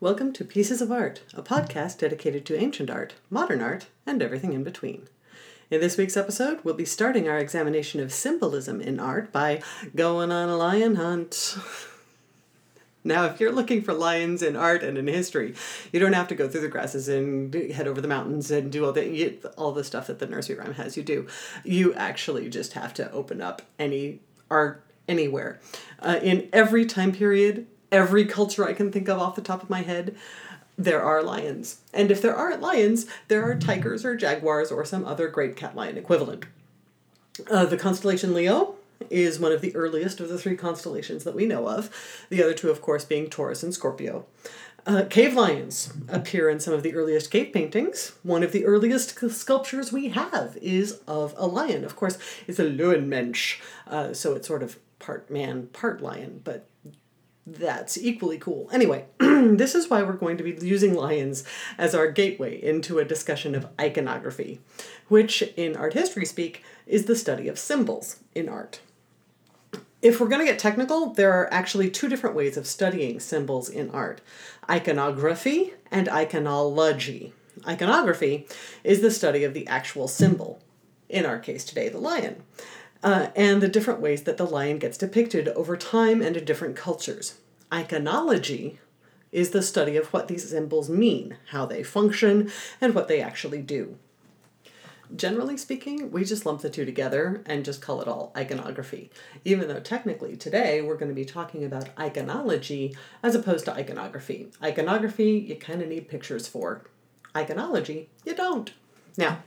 Welcome to Pieces of Art, a podcast dedicated to ancient art, modern art, and everything in between. In this week's episode, we'll be starting our examination of symbolism in art by going on a lion hunt. Now, if you're looking for lions in art and in history, you don't have to go through the grasses and head over the mountains and do all the all the stuff that the nursery rhyme has you do. You actually just have to open up any art anywhere, uh, in every time period, every culture I can think of off the top of my head. There are lions. And if there aren't lions, there are tigers or jaguars or some other great cat lion equivalent. Uh, the constellation Leo is one of the earliest of the three constellations that we know of, the other two, of course, being Taurus and Scorpio. Uh, cave lions appear in some of the earliest cave paintings. One of the earliest sculptures we have is of a lion. Of course, it's a Löwenmensch, uh, so it's sort of part man, part lion, but that's equally cool. Anyway, this is why we're going to be using lions as our gateway into a discussion of iconography, which in art history speak is the study of symbols in art. If we're going to get technical, there are actually two different ways of studying symbols in art iconography and iconology. Iconography is the study of the actual symbol, in our case today, the lion, uh, and the different ways that the lion gets depicted over time and in different cultures. Iconology is the study of what these symbols mean, how they function, and what they actually do generally speaking, we just lump the two together and just call it all iconography. Even though technically today we're going to be talking about iconology as opposed to iconography. Iconography, you kind of need pictures for. Iconology, you don't. Now,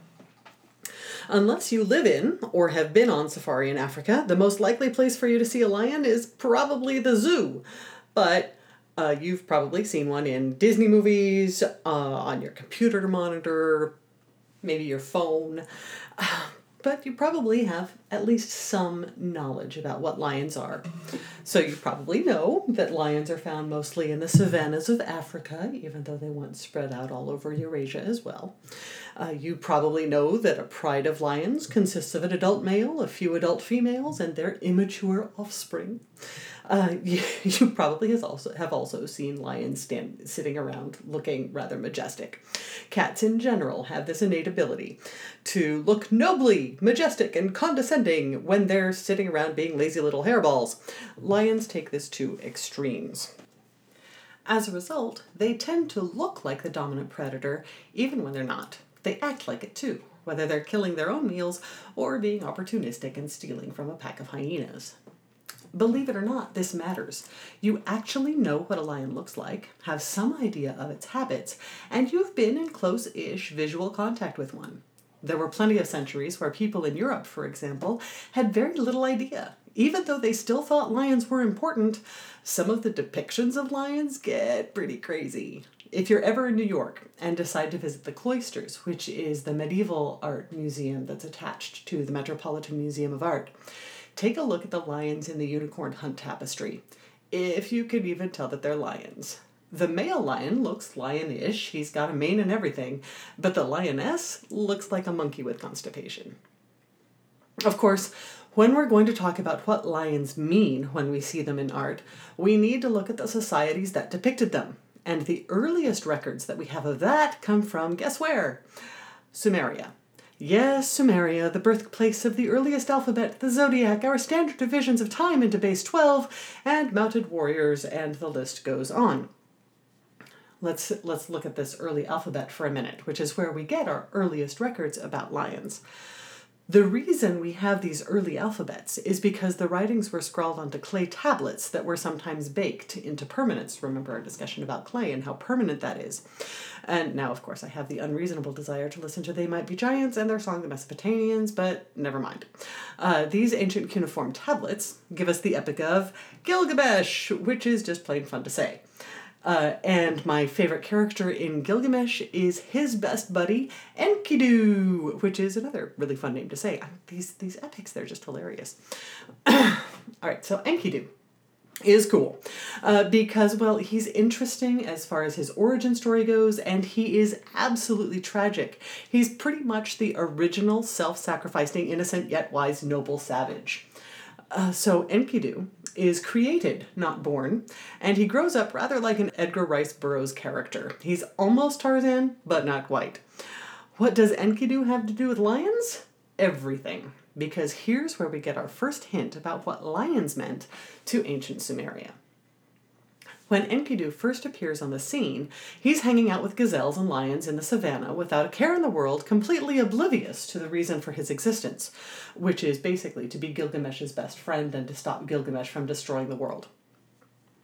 Unless you live in or have been on safari in Africa, the most likely place for you to see a lion is probably the zoo. But uh, you've probably seen one in Disney movies, uh, on your computer monitor, maybe your phone. But you probably have at least some knowledge about what lions are. So you probably know that lions are found mostly in the savannas of Africa, even though they once spread out all over Eurasia as well. Uh, you probably know that a pride of lions consists of an adult male, a few adult females, and their immature offspring. Uh, you, you probably has also have also seen lions stand sitting around looking rather majestic. Cats in general have this innate ability to look nobly, majestic, and condescending when they're sitting around being lazy little hairballs. Lions take this to extremes. As a result, they tend to look like the dominant predator even when they're not. They act like it too, whether they're killing their own meals or being opportunistic and stealing from a pack of hyenas. Believe it or not, this matters. You actually know what a lion looks like, have some idea of its habits, and you've been in close ish visual contact with one. There were plenty of centuries where people in Europe, for example, had very little idea. Even though they still thought lions were important, some of the depictions of lions get pretty crazy. If you're ever in New York and decide to visit the Cloisters, which is the medieval art museum that's attached to the Metropolitan Museum of Art, Take a look at the lions in the unicorn hunt tapestry, if you could even tell that they're lions. The male lion looks lionish, he's got a mane and everything, but the lioness looks like a monkey with constipation. Of course, when we're going to talk about what lions mean when we see them in art, we need to look at the societies that depicted them. And the earliest records that we have of that come from, guess where? Sumeria. Yes, Sumeria, the birthplace of the earliest alphabet, the zodiac, our standard divisions of time into base 12, and mounted warriors, and the list goes on. Let's, let's look at this early alphabet for a minute, which is where we get our earliest records about lions. The reason we have these early alphabets is because the writings were scrawled onto clay tablets that were sometimes baked into permanence. Remember our discussion about clay and how permanent that is. And now, of course, I have the unreasonable desire to listen to They Might Be Giants and their song The Mesopotamians, but never mind. Uh, these ancient cuneiform tablets give us the epic of Gilgamesh, which is just plain fun to say. Uh, and my favorite character in Gilgamesh is his best buddy, Enkidu, which is another really fun name to say. I, these, these epics, they're just hilarious. All right, so Enkidu is cool uh, because well he's interesting as far as his origin story goes and he is absolutely tragic he's pretty much the original self-sacrificing innocent yet wise noble savage uh, so enkidu is created, not born, and he grows up rather like an Edgar Rice Burroughs character. He's almost Tarzan, but not quite. What does Enkidu have to do with lions? Everything. Because here's where we get our first hint about what lions meant to ancient Sumeria. When Enkidu first appears on the scene, he's hanging out with gazelles and lions in the savannah without a care in the world, completely oblivious to the reason for his existence, which is basically to be Gilgamesh's best friend and to stop Gilgamesh from destroying the world.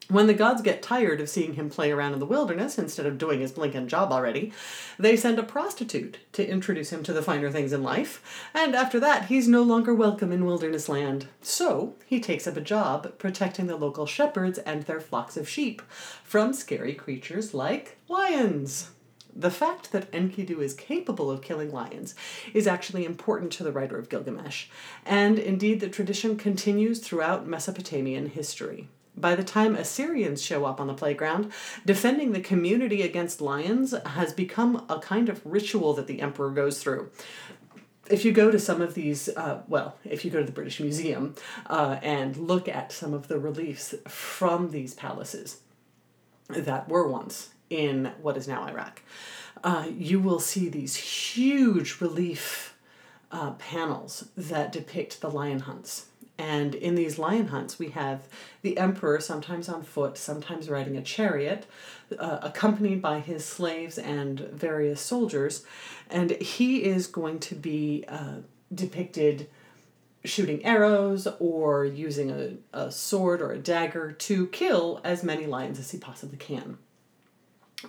When the gods get tired of seeing him play around in the wilderness instead of doing his blinking job already, they send a prostitute to introduce him to the finer things in life, and after that, he's no longer welcome in wilderness land. So, he takes up a job protecting the local shepherds and their flocks of sheep from scary creatures like lions. The fact that Enkidu is capable of killing lions is actually important to the writer of Gilgamesh, and indeed the tradition continues throughout Mesopotamian history. By the time Assyrians show up on the playground, defending the community against lions has become a kind of ritual that the emperor goes through. If you go to some of these, uh, well, if you go to the British Museum uh, and look at some of the reliefs from these palaces that were once in what is now Iraq, uh, you will see these huge relief uh, panels that depict the lion hunts and in these lion hunts, we have the emperor, sometimes on foot, sometimes riding a chariot, uh, accompanied by his slaves and various soldiers. And he is going to be uh, depicted shooting arrows or using a, a sword or a dagger to kill as many lions as he possibly can.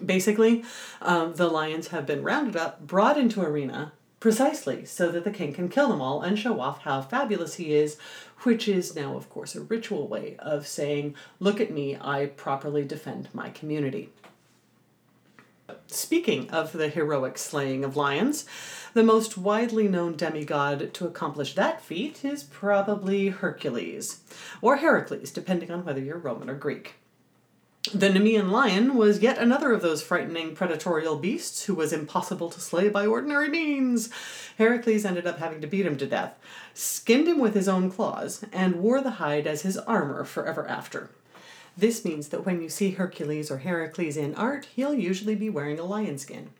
Basically, um, the lions have been rounded up, brought into arena, precisely so that the king can kill them all and show off how fabulous he is which is now, of course, a ritual way of saying, Look at me, I properly defend my community. Speaking of the heroic slaying of lions, the most widely known demigod to accomplish that feat is probably Hercules, or Heracles, depending on whether you're Roman or Greek. The Nemean lion was yet another of those frightening predatorial beasts who was impossible to slay by ordinary means. Heracles ended up having to beat him to death, skinned him with his own claws, and wore the hide as his armor forever after. This means that when you see Hercules or Heracles in art, he'll usually be wearing a lion skin.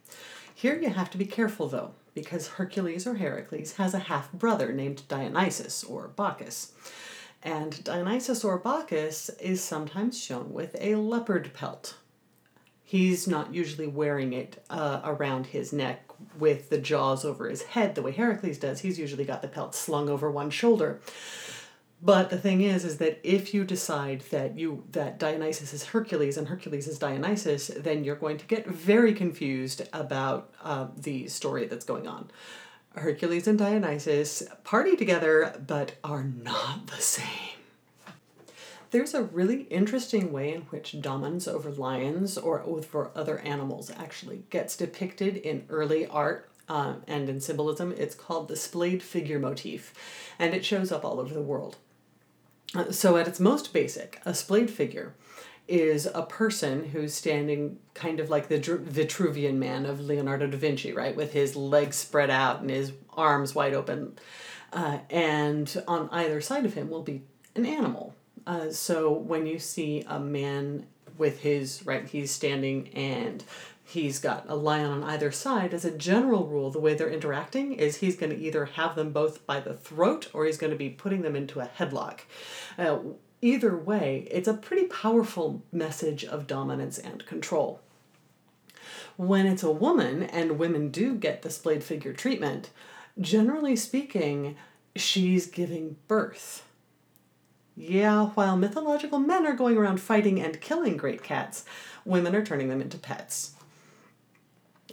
Here you have to be careful though, because Hercules or Heracles has a half brother named Dionysus or Bacchus and Dionysus or Bacchus is sometimes shown with a leopard pelt. He's not usually wearing it uh, around his neck with the jaws over his head the way Heracles does. He's usually got the pelt slung over one shoulder. But the thing is, is that if you decide that you that Dionysus is Hercules and Hercules is Dionysus, then you're going to get very confused about uh, the story that's going on. Hercules and Dionysus party together but are not the same. There's a really interesting way in which dominance over lions or over other animals actually gets depicted in early art um, and in symbolism. It's called the splayed figure motif, and it shows up all over the world. Uh, so, at its most basic, a splayed figure is a person who's standing kind of like the Vitruvian man of Leonardo da Vinci, right, with his legs spread out and his arms wide open. Uh, and on either side of him will be an animal. Uh, so when you see a man with his, right, he's standing and he's got a lion on either side, as a general rule, the way they're interacting is he's going to either have them both by the throat or he's going to be putting them into a headlock. Uh, either way, it's a pretty powerful message of dominance and control. When it's a woman, and women do get the splayed figure treatment, generally speaking, she's giving birth. Yeah, while mythological men are going around fighting and killing great cats, women are turning them into pets.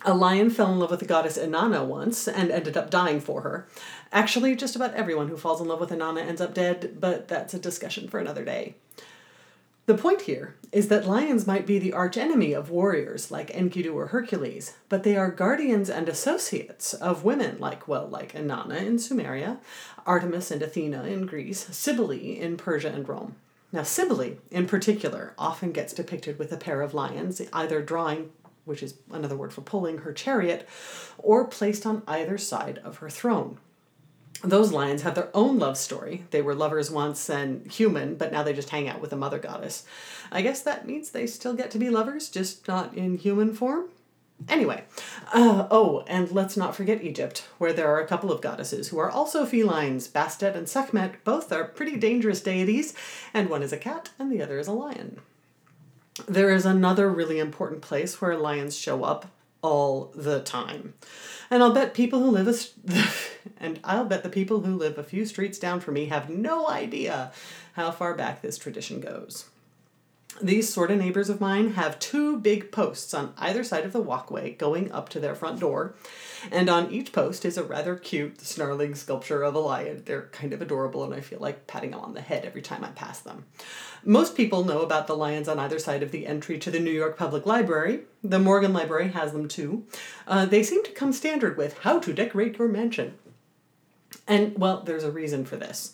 A lion fell in love with the goddess Inanna once and ended up dying for her. Actually, just about everyone who falls in love with Inanna ends up dead, but that's a discussion for another day. The point here is that lions might be the archenemy of warriors like Enkidu or Hercules, but they are guardians and associates of women like, well, like Inanna in Sumeria, Artemis and Athena in Greece, Cybele in Persia and Rome. Now, Cybele, in particular, often gets depicted with a pair of lions, either drawing which is another word for pulling her chariot, or placed on either side of her throne. Those lions have their own love story. They were lovers once and human, but now they just hang out with a mother goddess. I guess that means they still get to be lovers, just not in human form. Anyway, uh, oh, and let's not forget Egypt, where there are a couple of goddesses who are also felines. Bastet and Sekhmet both are pretty dangerous deities, and one is a cat and the other is a lion. There is another really important place where lions show up all the time. And I'll bet people who live a, and I'll bet the people who live a few streets down from me have no idea how far back this tradition goes. These sort of neighbors of mine have two big posts on either side of the walkway going up to their front door, and on each post is a rather cute, snarling sculpture of a lion. They're kind of adorable, and I feel like patting them on the head every time I pass them. Most people know about the lions on either side of the entry to the New York Public Library. The Morgan Library has them too. Uh, they seem to come standard with how to decorate your mansion. And, well, there's a reason for this.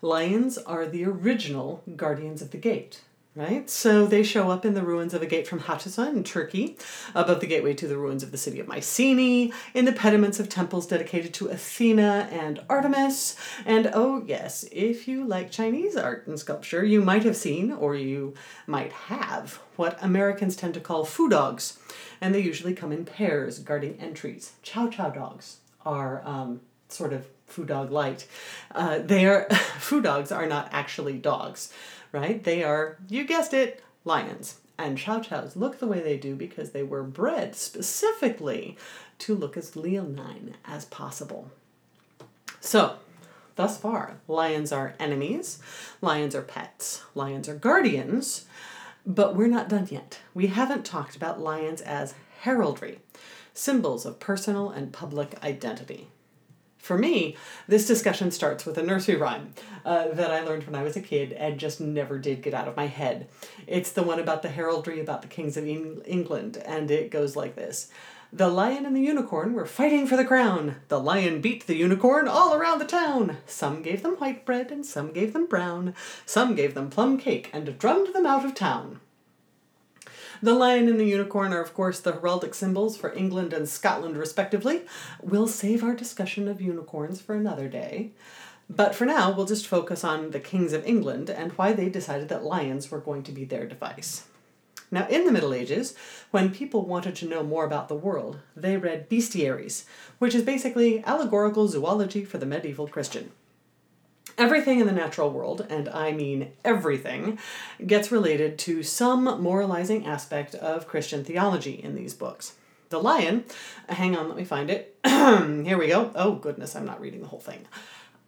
Lions are the original guardians of the gate right? So they show up in the ruins of a gate from Hattusa in Turkey, above the gateway to the ruins of the city of Mycenae, in the pediments of temples dedicated to Athena and Artemis. And oh, yes, if you like Chinese art and sculpture, you might have seen, or you might have, what Americans tend to call foo dogs. And they usually come in pairs, guarding entries. Chow chow dogs are um, sort of foo dog light. Uh, they are foo dogs are not actually dogs right? They are, you guessed it, lions. And chow chows look the way they do because they were bred specifically to look as leonine as possible. So, thus far, lions are enemies, lions are pets, lions are guardians, but we're not done yet. We haven't talked about lions as heraldry, symbols of personal and public identity. For me, this discussion starts with a nursery rhyme uh, that I learned when I was a kid and just never did get out of my head. It's the one about the heraldry about the kings of Eng- England, and it goes like this. The lion and the unicorn were fighting for the crown. The lion beat the unicorn all around the town. Some gave them white bread and some gave them brown. Some gave them plum cake and drummed them out of town. The lion and the unicorn are, of course, the heraldic symbols for England and Scotland, respectively. We'll save our discussion of unicorns for another day. But for now, we'll just focus on the kings of England and why they decided that lions were going to be their device. Now, in the Middle Ages, when people wanted to know more about the world, they read bestiaries, which is basically allegorical zoology for the medieval Christian. Everything in the natural world, and I mean everything, gets related to some moralizing aspect of Christian theology in these books. The lion, hang on, let me find it. here we go. Oh, goodness, I'm not reading the whole thing.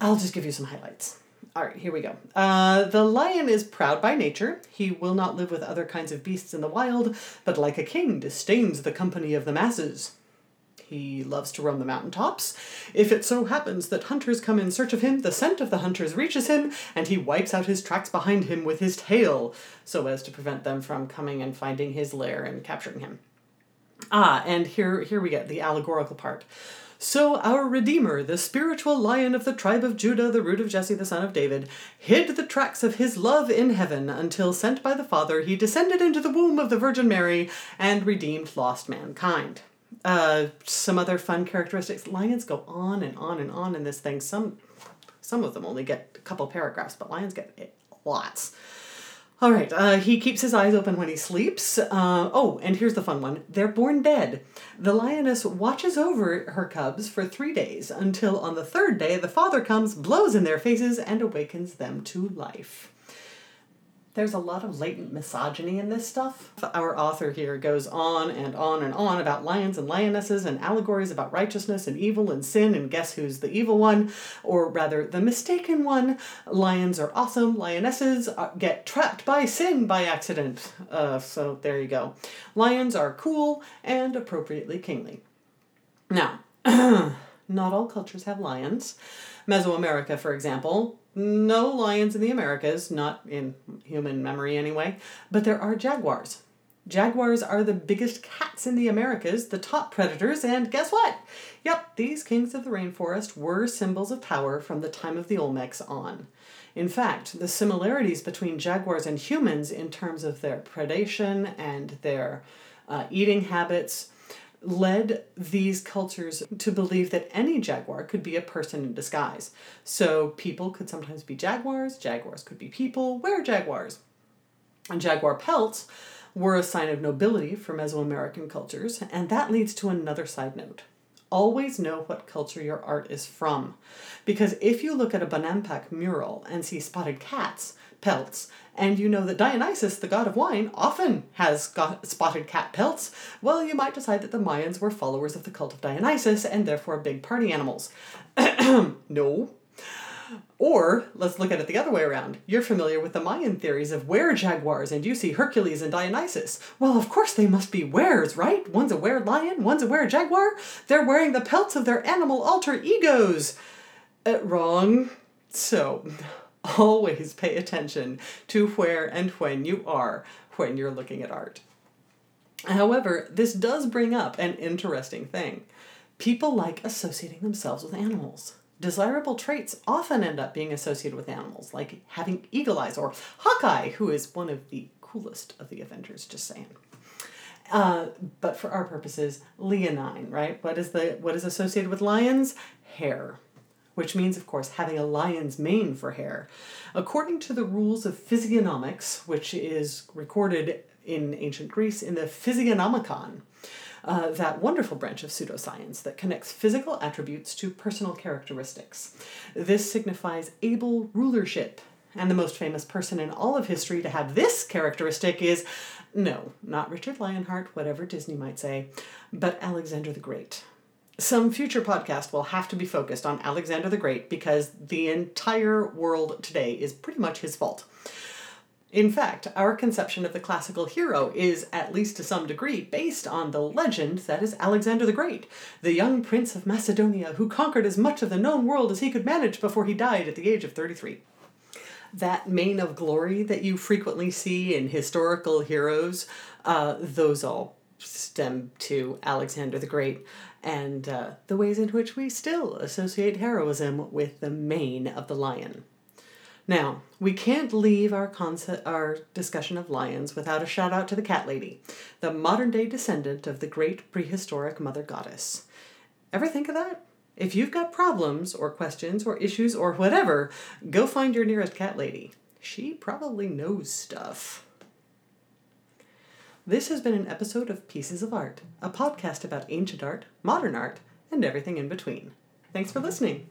I'll just give you some highlights. All right, here we go. Uh, the lion is proud by nature. He will not live with other kinds of beasts in the wild, but like a king disdains the company of the masses. He loves to roam the mountain tops. If it so happens that hunters come in search of him, the scent of the hunters reaches him, and he wipes out his tracks behind him with his tail, so as to prevent them from coming and finding his lair and capturing him. Ah, and here here we get the allegorical part. So our Redeemer, the spiritual lion of the tribe of Judah, the root of Jesse, the son of David, hid the tracks of his love in heaven until, sent by the Father, he descended into the womb of the Virgin Mary and redeemed lost mankind. Uh, some other fun characteristics. Lions go on and on and on in this thing. Some, some of them only get a couple paragraphs, but lions get lots. All right, uh, he keeps his eyes open when he sleeps. Uh, oh, and here's the fun one. They're born dead. The lioness watches over her cubs for three days until on the third day the father comes, blows in their faces, and awakens them to life. There's a lot of latent misogyny in this stuff. Our author here goes on and on and on about lions and lionesses and allegories about righteousness and evil and sin, and guess who's the evil one? Or rather, the mistaken one. Lions are awesome, lionesses uh, get trapped by sin by accident. Uh, so there you go. Lions are cool and appropriately kingly. Now, not all cultures have lions. Mesoamerica, for example, no lions in the Americas, not in human memory anyway, but there are jaguars. Jaguars are the biggest cats in the Americas, the top predators, and guess what? Yep, these kings of the rainforest were symbols of power from the time of the Olmecs on. In fact, the similarities between jaguars and humans in terms of their predation and their uh, eating habits led these cultures to believe that any jaguar could be a person in disguise. So people could sometimes be jaguars, jaguars could be people, were jaguars. And jaguar pelts were a sign of nobility for Mesoamerican cultures, and that leads to another side note. Always know what culture your art is from. Because if you look at a Bonampak mural and see spotted cats, pelts, and you know that Dionysus, the god of wine, often has got spotted cat pelts, well, you might decide that the Mayans were followers of the cult of Dionysus and therefore big party animals. no. Or let's look at it the other way around. You're familiar with the Mayan theories of were jaguars, and you see Hercules and Dionysus. Well, of course they must be weres, right? One's a were lion, one's a were jaguar. They're wearing the pelts of their animal alter egos. Uh, wrong. So, always pay attention to where and when you are when you're looking at art. However, this does bring up an interesting thing. People like associating themselves with animals. Desirable traits often end up being associated with animals, like having eagle eyes or Hawkeye, who is one of the coolest of the Avengers, just saying. Uh, but for our purposes, leonine, right? What is the what is associated with lions? Hair which means, of course, having a lion's mane for hair. According to the rules of physiognomics, which is recorded in ancient Greece in the Physiognomicon, uh, that wonderful branch of pseudoscience that connects physical attributes to personal characteristics. This signifies able rulership, and the most famous person in all of history to have this characteristic is no, not Richard Lionheart, whatever Disney might say, but Alexander the Great some future podcast will have to be focused on Alexander the Great because the entire world today is pretty much his fault. In fact, our conception of the classical hero is, at least to some degree, based on the legend that is Alexander the Great, the young prince of Macedonia who conquered as much of the known world as he could manage before he died at the age of 33. That mane of glory that you frequently see in historical heroes, uh, those all stem to Alexander the Great and uh, the ways in which we still associate heroism with the mane of the lion. Now, we can't leave our concept, our discussion of lions without a shout out to the cat lady, the modern day descendant of the great prehistoric mother goddess. Ever think of that? If you've got problems or questions or issues or whatever, go find your nearest cat lady. She probably knows stuff. This has been an episode of Pieces of Art, a podcast about ancient art, modern art, and everything in between. Thanks for listening.